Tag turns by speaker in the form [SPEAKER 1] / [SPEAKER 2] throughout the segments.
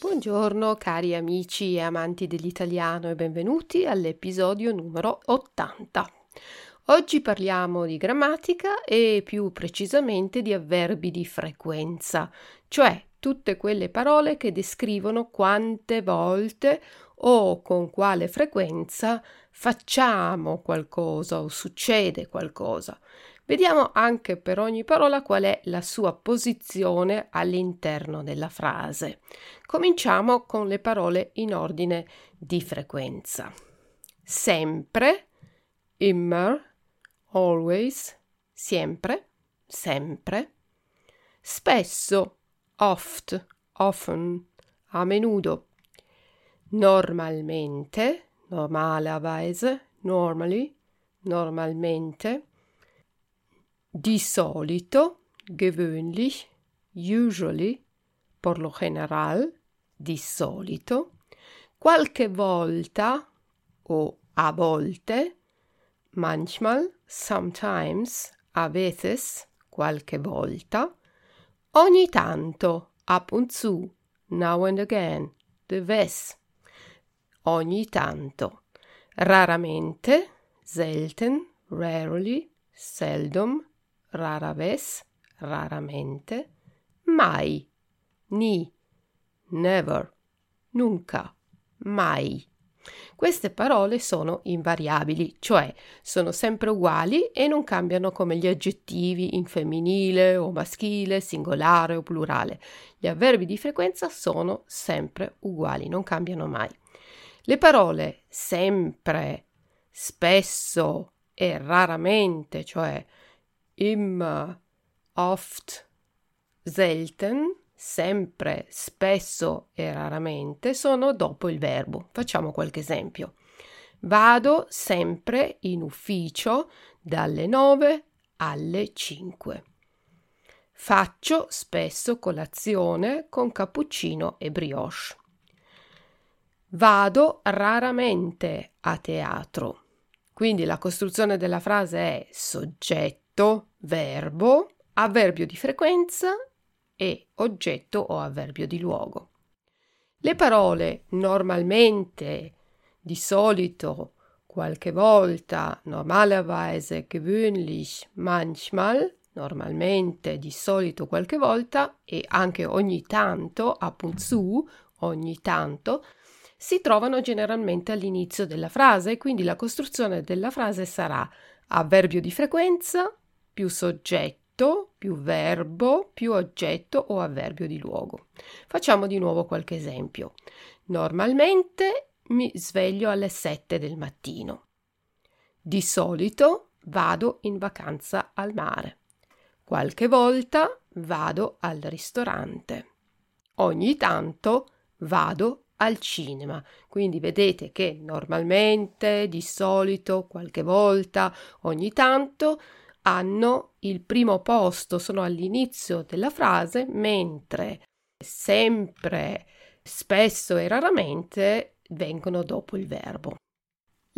[SPEAKER 1] Buongiorno cari amici e amanti dell'italiano e benvenuti all'episodio numero 80. Oggi parliamo di grammatica e più precisamente di avverbi di frequenza, cioè tutte quelle parole che descrivono quante volte o con quale frequenza facciamo qualcosa o succede qualcosa. Vediamo anche per ogni parola qual è la sua posizione all'interno della frase. Cominciamo con le parole in ordine di frequenza. Sempre, immer, always, sempre, sempre. Spesso, oft, often, a menudo. Normalmente, normalerweise, normally, normalmente di solito, gewöhnlich, usually, por lo general, di solito, qualche volta o a volte, manchmal, sometimes, a veces, qualche volta, ogni tanto, ab und zu, now and again, de vez, ogni tanto, raramente, selten, rarely, seldom, rara vez, raramente, mai, ni, never, nunca, mai. Queste parole sono invariabili, cioè sono sempre uguali e non cambiano come gli aggettivi in femminile o maschile, singolare o plurale. Gli avverbi di frequenza sono sempre uguali, non cambiano mai. Le parole sempre, spesso e raramente, cioè immer, oft, selten, sempre, spesso e raramente sono dopo il verbo. Facciamo qualche esempio. Vado sempre in ufficio dalle 9 alle 5. Faccio spesso colazione con cappuccino e brioche. Vado raramente a teatro. Quindi la costruzione della frase è soggetto oggetto, verbo, avverbio di frequenza e oggetto o avverbio di luogo. Le parole normalmente, di solito, qualche volta, normalerweise, gewöhnlich, manchmal, normalmente, di solito, qualche volta e anche ogni tanto, und zu, ogni tanto, si trovano generalmente all'inizio della frase, quindi la costruzione della frase sarà avverbio di frequenza, più soggetto, più verbo, più oggetto o avverbio di luogo. Facciamo di nuovo qualche esempio. Normalmente mi sveglio alle 7 del mattino. Di solito vado in vacanza al mare. Qualche volta vado al ristorante. Ogni tanto vado al cinema. Quindi vedete che normalmente, di solito, qualche volta, ogni tanto hanno il primo posto, sono all'inizio della frase, mentre sempre, spesso e raramente vengono dopo il verbo.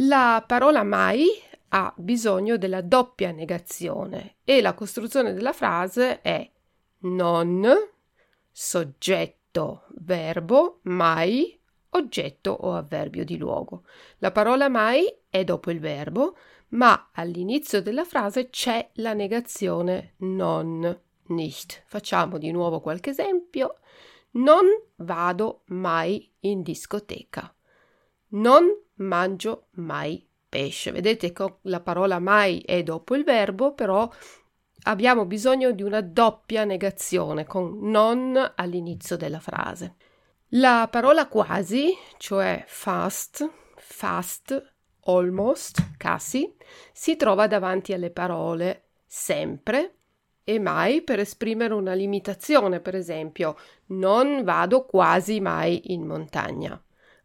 [SPEAKER 1] La parola mai ha bisogno della doppia negazione e la costruzione della frase è non soggetto verbo mai oggetto o avverbio di luogo. La parola mai è dopo il verbo, ma all'inizio della frase c'è la negazione non, nicht. Facciamo di nuovo qualche esempio. Non vado mai in discoteca. Non mangio mai pesce. Vedete che la parola mai è dopo il verbo, però abbiamo bisogno di una doppia negazione con non all'inizio della frase. La parola quasi, cioè fast, fast, almost, quasi, si trova davanti alle parole sempre e mai per esprimere una limitazione, per esempio, non vado quasi mai in montagna.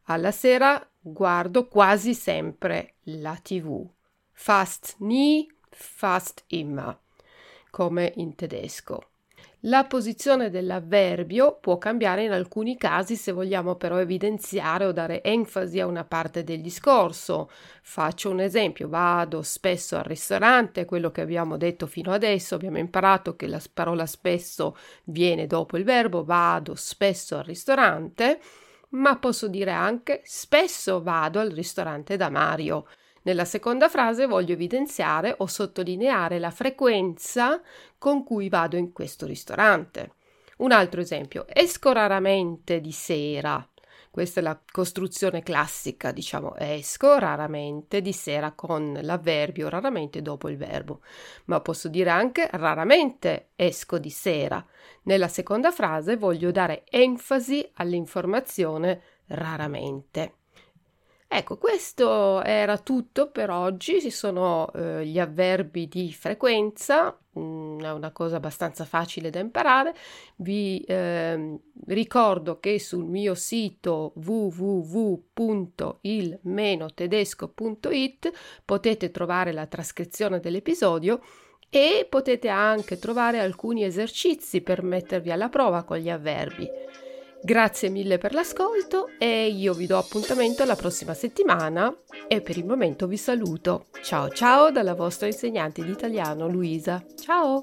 [SPEAKER 1] Alla sera guardo quasi sempre la TV. Fast nie, fast immer, come in tedesco. La posizione dell'avverbio può cambiare in alcuni casi se vogliamo però evidenziare o dare enfasi a una parte del discorso. Faccio un esempio, vado spesso al ristorante, quello che abbiamo detto fino adesso, abbiamo imparato che la parola spesso viene dopo il verbo vado spesso al ristorante, ma posso dire anche spesso vado al ristorante da Mario. Nella seconda frase voglio evidenziare o sottolineare la frequenza con cui vado in questo ristorante. Un altro esempio, esco raramente di sera. Questa è la costruzione classica, diciamo esco raramente di sera con l'avverbio raramente dopo il verbo, ma posso dire anche raramente esco di sera. Nella seconda frase voglio dare enfasi all'informazione raramente. Ecco, questo era tutto per oggi. Ci sono eh, gli avverbi di frequenza, mm, è una cosa abbastanza facile da imparare. Vi eh, ricordo che sul mio sito www.il-tedesco.it potete trovare la trascrizione dell'episodio e potete anche trovare alcuni esercizi per mettervi alla prova con gli avverbi. Grazie mille per l'ascolto e io vi do appuntamento la prossima settimana e per il momento vi saluto. Ciao ciao dalla vostra insegnante di italiano Luisa. Ciao!